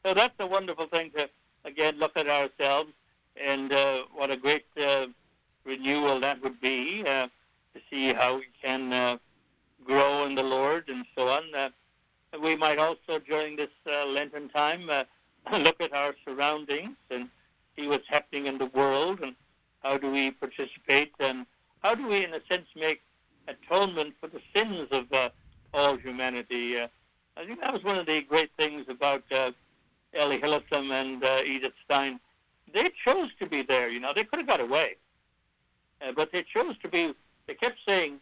So that's a wonderful thing to, again, look at ourselves and uh, what a great uh, renewal that would be uh, to see how we can uh, grow in the Lord and so on. Uh, we might also, during this uh, Lenten time, look at our surroundings and see what's happening in the world and how do we participate and how do we, in a sense, make atonement for the sins of all humanity. I think that was one of the great things about Etty Hillesum and uh, Edith Stein, they chose to be there. You know, they could have got away, uh, but they chose to be. They kept saying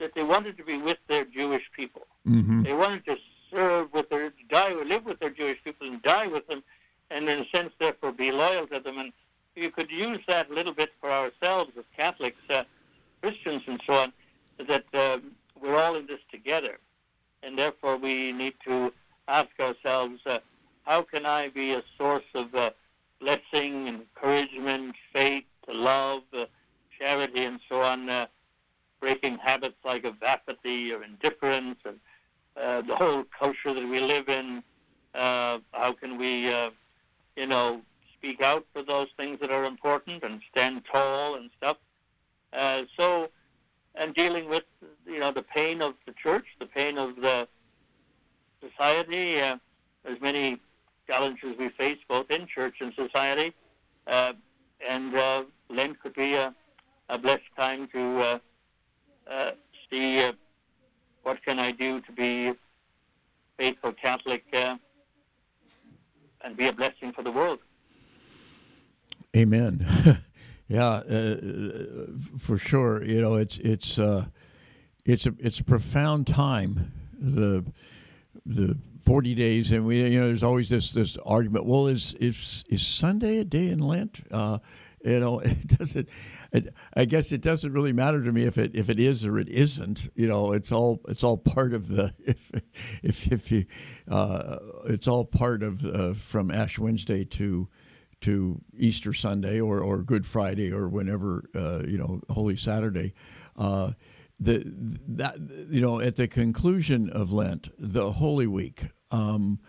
that they wanted to be with their Jewish people. Mm-hmm. They wanted to serve with their, die, or live with their Jewish people, and die with them, and in a sense, therefore, be loyal to them. And you could use that a little bit for ourselves as Catholics, uh, Christians, and so on. That uh, we're all in this together, and therefore we need to ask ourselves. Uh, how can I be a source of uh, blessing, encouragement, faith, love, uh, charity, and so on, uh, breaking habits like of apathy or indifference and uh, the whole culture that we live in? Uh, how can we, uh, you know, speak out for those things that are important and stand tall and stuff? so, and dealing with, you know, the pain of the church, the pain of the society. as many challenges we face both in church and society. Uh, and uh, Lent could be a, a blessed time to uh, uh see uh, what can I do to be faithful Catholic uh, and be a blessing for the world. Amen. yeah, for sure. You know, it's it's it's a it's a profound time. The the 40 days and we you know there's always this this argument well is is is sunday a day in lent uh, you know it doesn't it, i guess it doesn't really matter to me if it if it is or it isn't you know it's all it's all part of the if if, if you uh, it's all part of uh, from ash wednesday to to easter sunday or or good friday or whenever uh, you know holy saturday uh, the that you know at the conclusion of Lent, the Holy Week, um,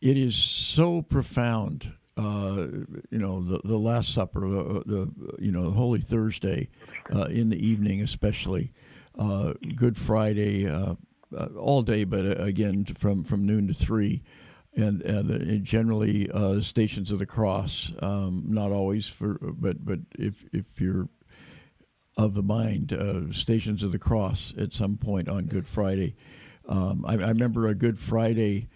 it is so profound. Uh, you know the the Last Supper, the, the you know Holy Thursday, uh, in the evening especially, uh, Good Friday, uh, uh, all day, but uh, again from from noon to three, and, and generally Stations of the Cross. Um, not always for, but but if if you're of the mind, uh, Stations of the Cross, at some point on Good Friday. Um, I, I, remember a Good Friday.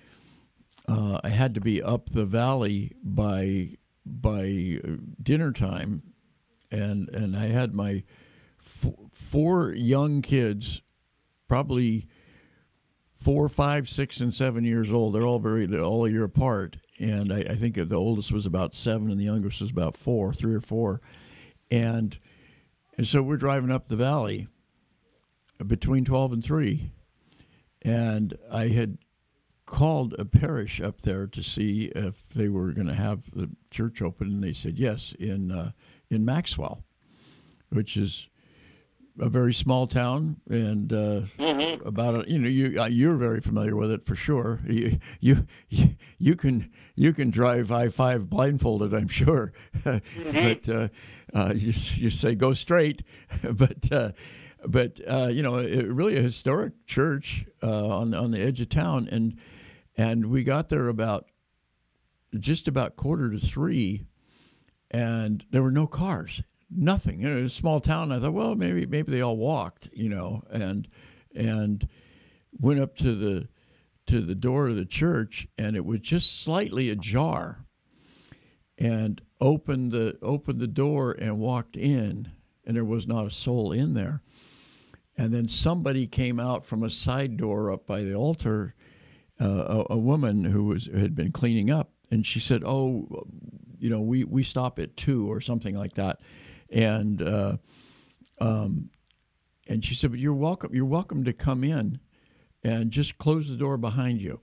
Uh, I had to be up the valley by by dinner time, and and I had my f- four young kids, probably four, five, six, and seven years old. They're all very they're all a year apart, and I, I think the oldest was about seven, and the youngest was about four, three or four, and and so we're driving up the valley between 12 and 3. And I had called a parish up there to see if they were going to have the church open. And they said yes in, uh, in Maxwell, which is a very small town and uh, mm-hmm. about a, you know you uh, you're very familiar with it for sure. You you you can you can drive I five blindfolded, I'm sure, mm-hmm. but uh, uh, you you say go straight, but. Uh, but uh, you know, it, really a historic church on on the edge of town, and and we got there about just about quarter to three, and there were no cars nothing. It was a small town. I thought, well, maybe maybe they all walked, you know, and and went up to the to the door of the church, and it was just slightly ajar, and opened the opened the door and walked in, and there was not a soul in there. And then somebody came out from a side door up by the altar, uh, a, a woman who was had been cleaning up, and she said, "Oh, you know, we we stop at two or something like that." and uh, um, and she said, "But you're welcome. You're welcome to come in, and just close the door behind you."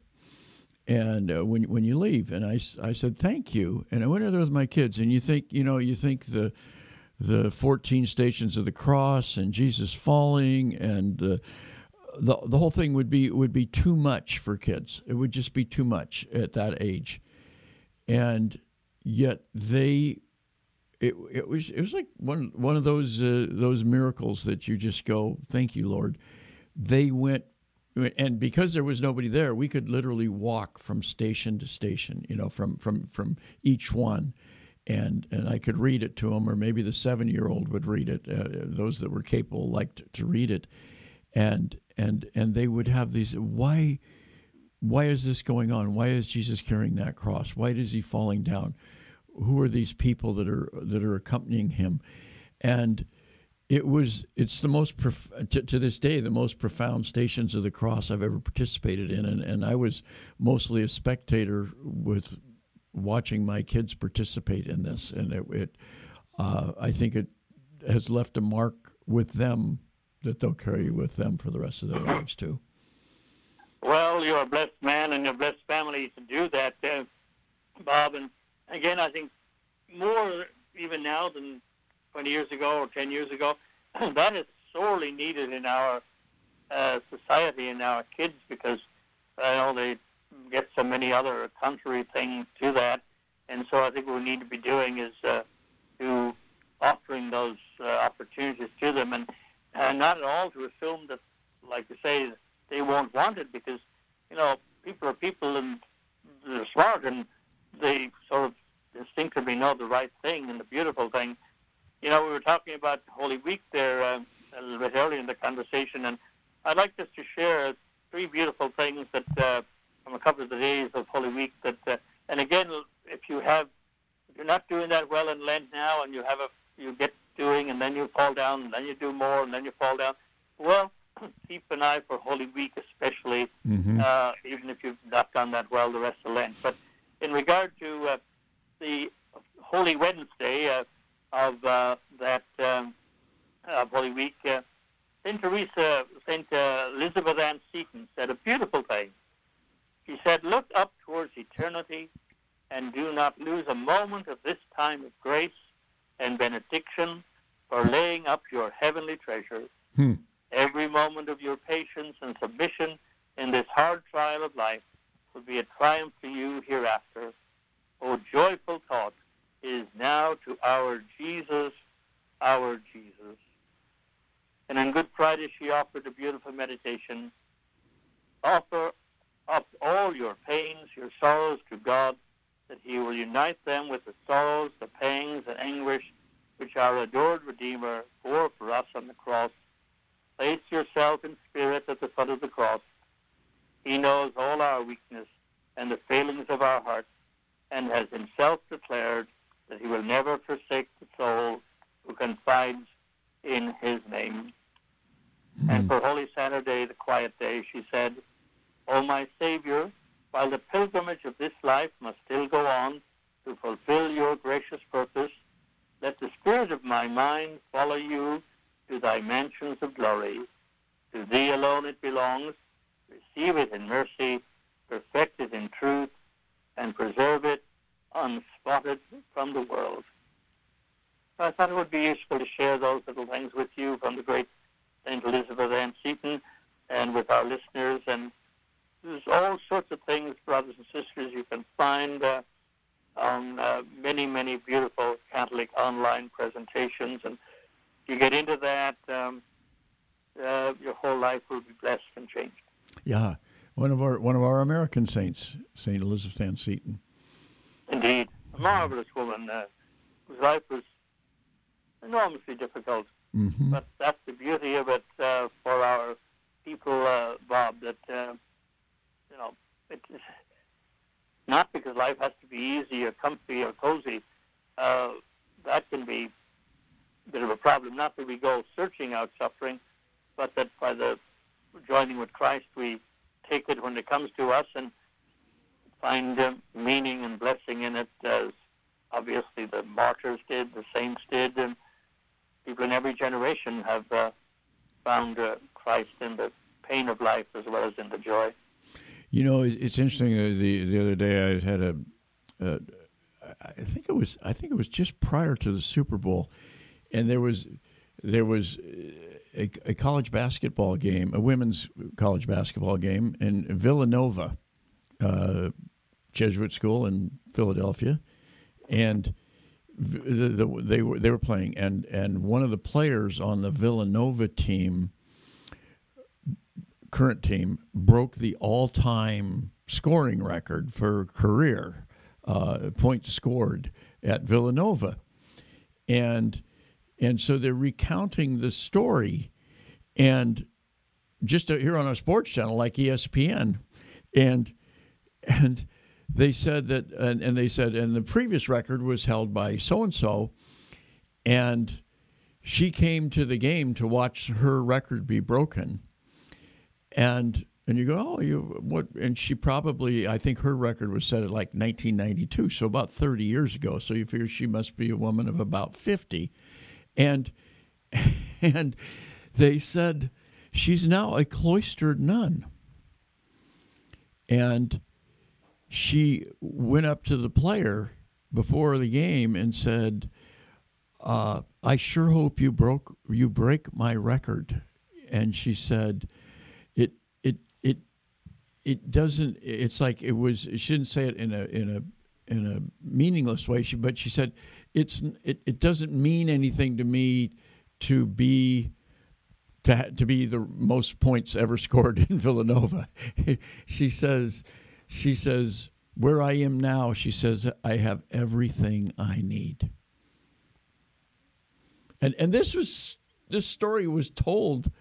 And uh, when when you leave, and I, I said thank you, and I went in there with my kids, and you think you know you think the the 14 stations of the cross and Jesus falling and the the the whole thing would be would be too much for kids. It would just be too much at that age, and yet they. It, it was it was like one one of those uh, those miracles that you just go thank you Lord, they went and because there was nobody there we could literally walk from station to station you know from from from each one and and I could read it to them, or maybe the seven year old would read it. Uh, those that were capable liked to read it, and and and they would have these why why is this going on? Why is Jesus carrying that cross? Why is he falling down? Who are these people that are that are accompanying him? And it was it's the most prof- to, to, this day the most profound stations of the cross I've ever participated in, and, and I was mostly a spectator with watching my kids participate in this, and it, it uh, I think it has left a mark with them that they'll carry with them for the rest of their lives too. Well, you're a blessed man and a blessed family to do that, uh, Bob. And again, I think more even now than 20 years ago or 10 years ago, that is sorely needed in our uh, society and our kids because I know they get so many other contrary things to that. And so I think what we need to be doing is uh, to offering those uh, opportunities to them, and uh, not at all to assume that, like you say, they won't want it because you know people are people and they're smart and they sort of instinctively know the right thing and the beautiful thing. You know, we were talking about Holy Week there uh, a little bit earlier in the conversation, and I'd like just to share three beautiful things that uh, from a couple of the days of Holy Week. That uh, and again, if you have, if you're not doing that well in Lent now, and you have a, you get doing, and then you fall down, and then you do more, and then you fall down. Well, keep an eye for Holy Week, especially, mm-hmm. uh, even if you've not done that well the rest of Lent. But in regard to uh, the Holy Wednesday uh, of uh, that um, of Holy Week, uh, Saint Teresa, Saint uh, Elizabeth Ann Seton said a beautiful thing. She said, Look up towards eternity and do not lose a moment of this time of grace and benediction for laying up your heavenly treasure. Hmm. Every moment of your patience and submission in this hard trial of life will be a triumph for you hereafter. O joyful thought is now to our Jesus, our Jesus. And on Good Friday, she offered a beautiful meditation. Offer up all your pains, your sorrows to God, that he will unite them with the sorrows, the pangs, and anguish which our adored Redeemer bore for us on the cross. Place yourself in spirit at the foot of the cross. He knows all our weakness and the failings of our hearts, and has himself declared that he will never forsake the soul who confides in his name. Mm-hmm. And for Holy Saturday, the quiet day, she said, O my Savior, while the pilgrimage of this life must still go on to fulfill your gracious purpose, let the spirit of my mind follow you to thy mansions of glory. To thee alone it belongs. Receive it in mercy, perfect it in truth, and preserve it unspotted from the world. So I thought it would be useful to share those little things with you from the great St. Elizabeth Ann Seton and with our listeners and there's all sorts of things, brothers and sisters, you can find uh, on uh, many, many beautiful Catholic online presentations. And if you get into that, um, uh, your whole life will be blessed and changed. Yeah, one of our one of our American saints, Saint Elizabeth Ann Seton. Indeed, a marvelous woman uh, whose life was enormously difficult. Mm-hmm. But that's the beauty of it uh, for our people, uh, Bob. That uh, know, it's not because life has to be easy or comfy or cozy. Uh, that can be a bit of a problem. Not that we go searching out suffering, but that by the joining with Christ, we take it when it comes to us and find uh, meaning and blessing in it, as obviously the martyrs did, the saints did, and people in every generation have uh, found uh, Christ in the pain of life as well as in the joy. You know, it's interesting. Uh, the the other day, I had a, uh, I think it was, I think it was just prior to the Super Bowl, and there was, there was, a, a, college basketball game, a women's college basketball game in Villanova, uh, Jesuit school in Philadelphia, and the, the, they were they were playing, and and one of the players on the Villanova team, current team, broke the all-time scoring record for career uh, points scored at Villanova, and and so they're recounting the story, and just here on a sports channel like ESPN, and and they said that, and, and they said, and the previous record was held by so and so, and she came to the game to watch her record be broken, and and you go, oh, you what? And she probably, I think her record was set at like 1992, so about 30 years ago. So you figure she must be a woman of about 50, and and they said she's now a cloistered nun, and she went up to the player before the game and said, uh, "I sure hope you broke you break my record." And she said, "It it it it doesn't. It's like it was. She didn't say it in a in a in a meaningless way. She but she said, "It's it, it doesn't mean anything to me to be." To, to be the most points ever scored in Villanova. she says, she says, Where I am now, she says, I have everything I need. And and this was this story was told,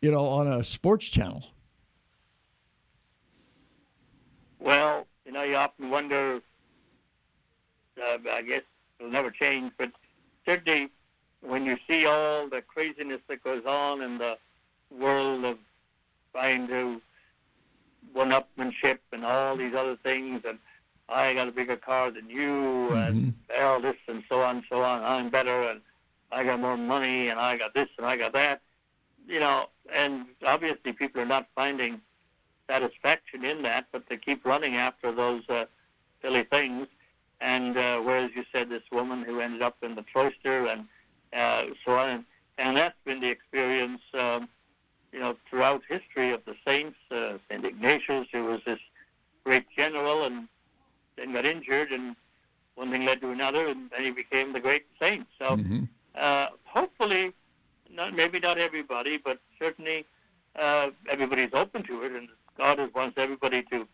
you know, on a sports channel. Well, you know, you often wonder. Uh, I guess it'll never change, but certainly when you see all the craziness that goes on in the world of trying to one-upmanship and all these other things, and I got a bigger car than you, mm-hmm. and all this and so on so on. I'm better, and I got more money, and I got this and I got that. You know, and obviously people are not finding satisfaction in that, but they keep running after those uh, silly things. And uh, whereas you said this woman who ended up in the cloister and uh, so on, and that's been the experience. Um, you know, throughout history of the saints, uh, Saint Ignatius, who was this great general, and then got injured, and one thing led to another, and then he became the great saint. So, mm-hmm. uh, hopefully, not maybe not everybody, but certainly uh, everybody's open to it, and God wants everybody to,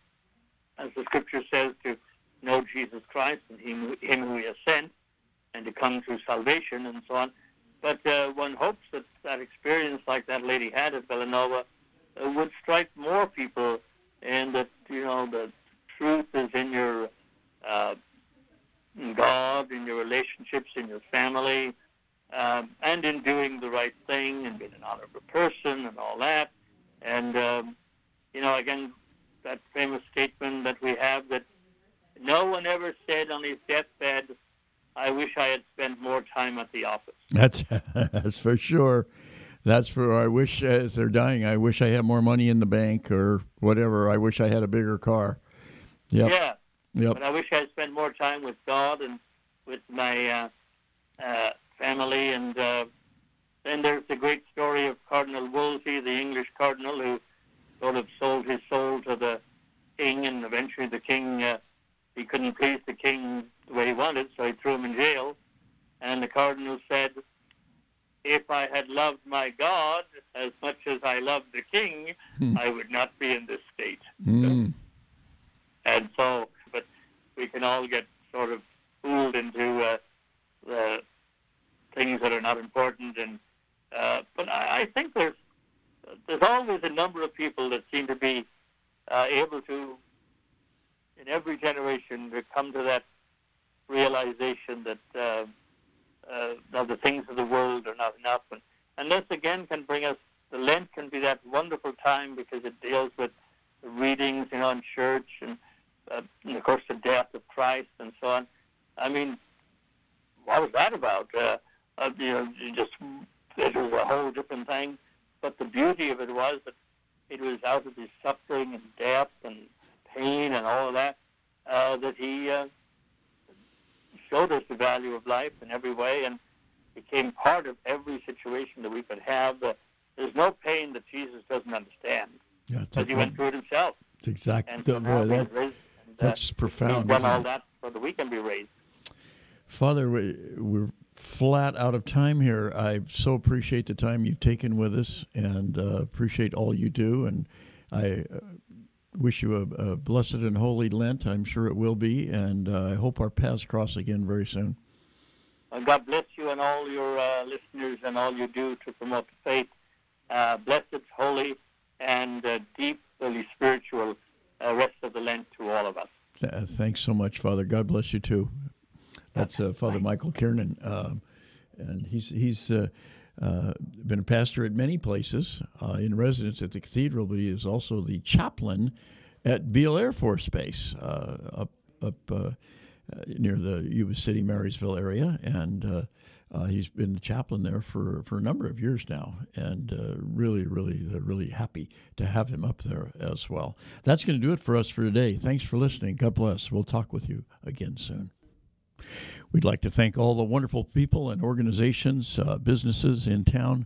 as the Scripture says, to know Jesus Christ and Him, him who He has sent, and to come to salvation, and so on. But uh, one hopes that that experience, like that lady had at Villanova, uh, would strike more people, and that you know the truth is in your uh, God, in your relationships, in your family, um, and in doing the right thing and being an honorable person and all that. And um, you know, again, that famous statement that we have that no one ever said on his deathbed, I wish I had spent more time at the office. That's that's for sure. That's for I wish as they're dying. I wish I had more money in the bank or whatever. I wish I had a bigger car. Yep. Yeah. Yep. But I wish I had spent more time with God and with my uh, uh, family. And uh, then there's the great story of Cardinal Wolsey, the English cardinal who sort of sold his soul to the king, and eventually the king uh, he couldn't please the king the way he wanted, so he threw him in jail. And the cardinal said, if I had loved my God as much as I loved the king, hmm. I would not be in this state. Mm. And so, but we can all get sort of fooled into uh, the things that are not important. And uh, but I, I think there's there's always a number of people that seem to be uh, able to in every generation to come to that realization that uh, uh, the things of the world are not enough. And, and this again can bring us, the Lent can be that wonderful time because it deals with the readings, you know, in church and, uh, and of course the death of Christ and so on. I mean, what was that about? Uh, uh, you know, just it was a whole different thing. But the beauty of it was that it was out of his suffering and death and pain and all of that, uh, that he uh, showed us the value of life in every way. And became part of every situation that we could have. Uh, there's no pain that Jesus doesn't understand Yeah, because he went through it himself. It's exactly. And boy, that, raised, that's profound. He's done all that so that we can be raised. Father, we- we're flat out of time here. I so appreciate the time you've taken with us and uh, appreciate all you do. And I uh, wish you a, a blessed and holy Lent. I'm sure it will be. And uh, I hope our paths cross again very soon. God bless you and all your uh, listeners and all you do to promote the faith. Uh, blessed, holy, and uh, deeply spiritual rest of the Lent to all of us. Uh, thanks so much, Father. God bless you too. That's uh, Father Michael Kiernan, um, and he's he's uh, uh, been a pastor at many places uh, in residence at the cathedral, but he is also the chaplain at Beale Air Force Base uh, up up uh, uh, near the Yuba City, Marysville area, and. Uh, he's been the chaplain there for, for a number of years now, and uh, really, really, uh, really happy to have him up there as well. That's going to do it for us for today. Thanks for listening. God bless. We'll talk with you again soon. We'd like to thank all the wonderful people and organizations, uh, businesses in town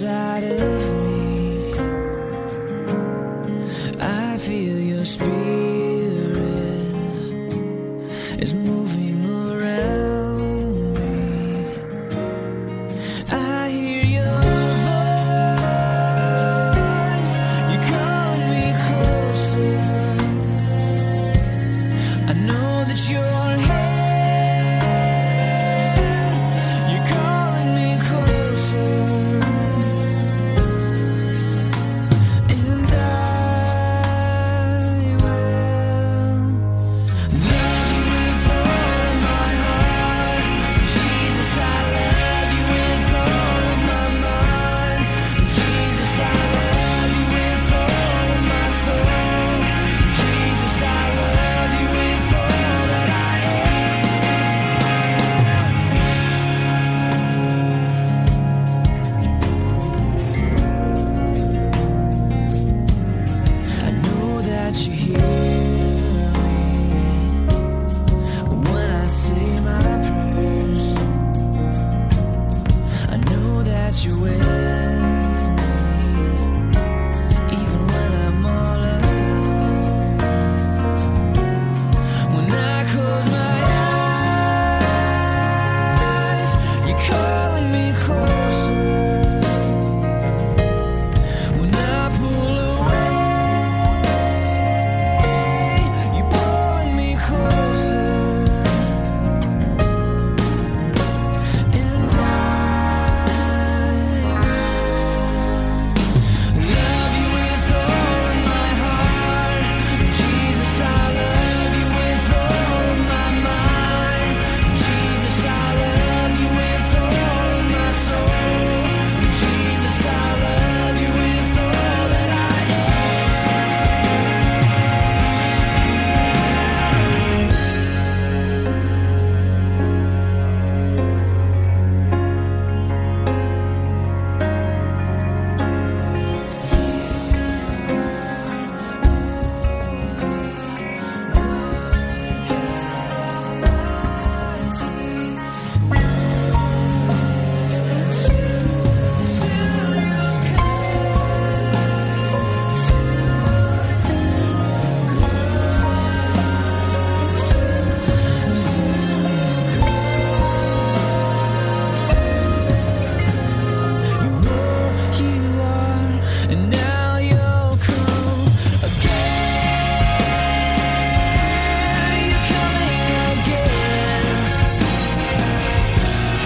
decided